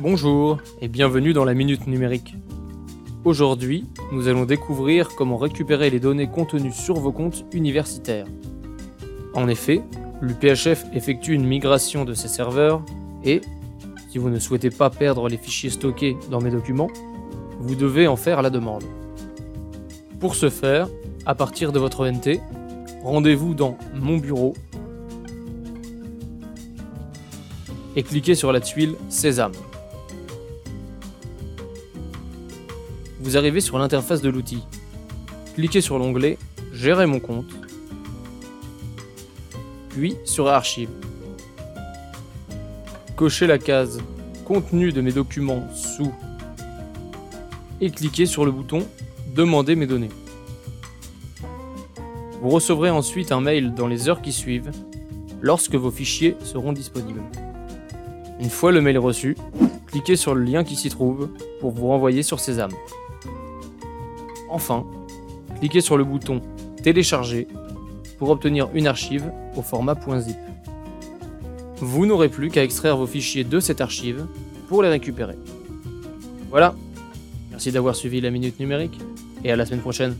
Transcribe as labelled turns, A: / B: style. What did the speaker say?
A: Bonjour et bienvenue dans la Minute Numérique. Aujourd'hui, nous allons découvrir comment récupérer les données contenues sur vos comptes universitaires. En effet, l'UPHF effectue une migration de ses serveurs et, si vous ne souhaitez pas perdre les fichiers stockés dans mes documents, vous devez en faire la demande. Pour ce faire, à partir de votre NT, rendez-vous dans Mon bureau et cliquez sur la tuile Sésame. Vous arrivez sur l'interface de l'outil. Cliquez sur l'onglet Gérer mon compte, puis sur Archives. Cochez la case Contenu de mes documents sous et cliquez sur le bouton Demander mes données. Vous recevrez ensuite un mail dans les heures qui suivent lorsque vos fichiers seront disponibles. Une fois le mail reçu, cliquez sur le lien qui s'y trouve pour vous renvoyer sur Sésame. Enfin, cliquez sur le bouton Télécharger pour obtenir une archive au format .zip. Vous n'aurez plus qu'à extraire vos fichiers de cette archive pour les récupérer. Voilà, merci d'avoir suivi la Minute Numérique et à la semaine prochaine.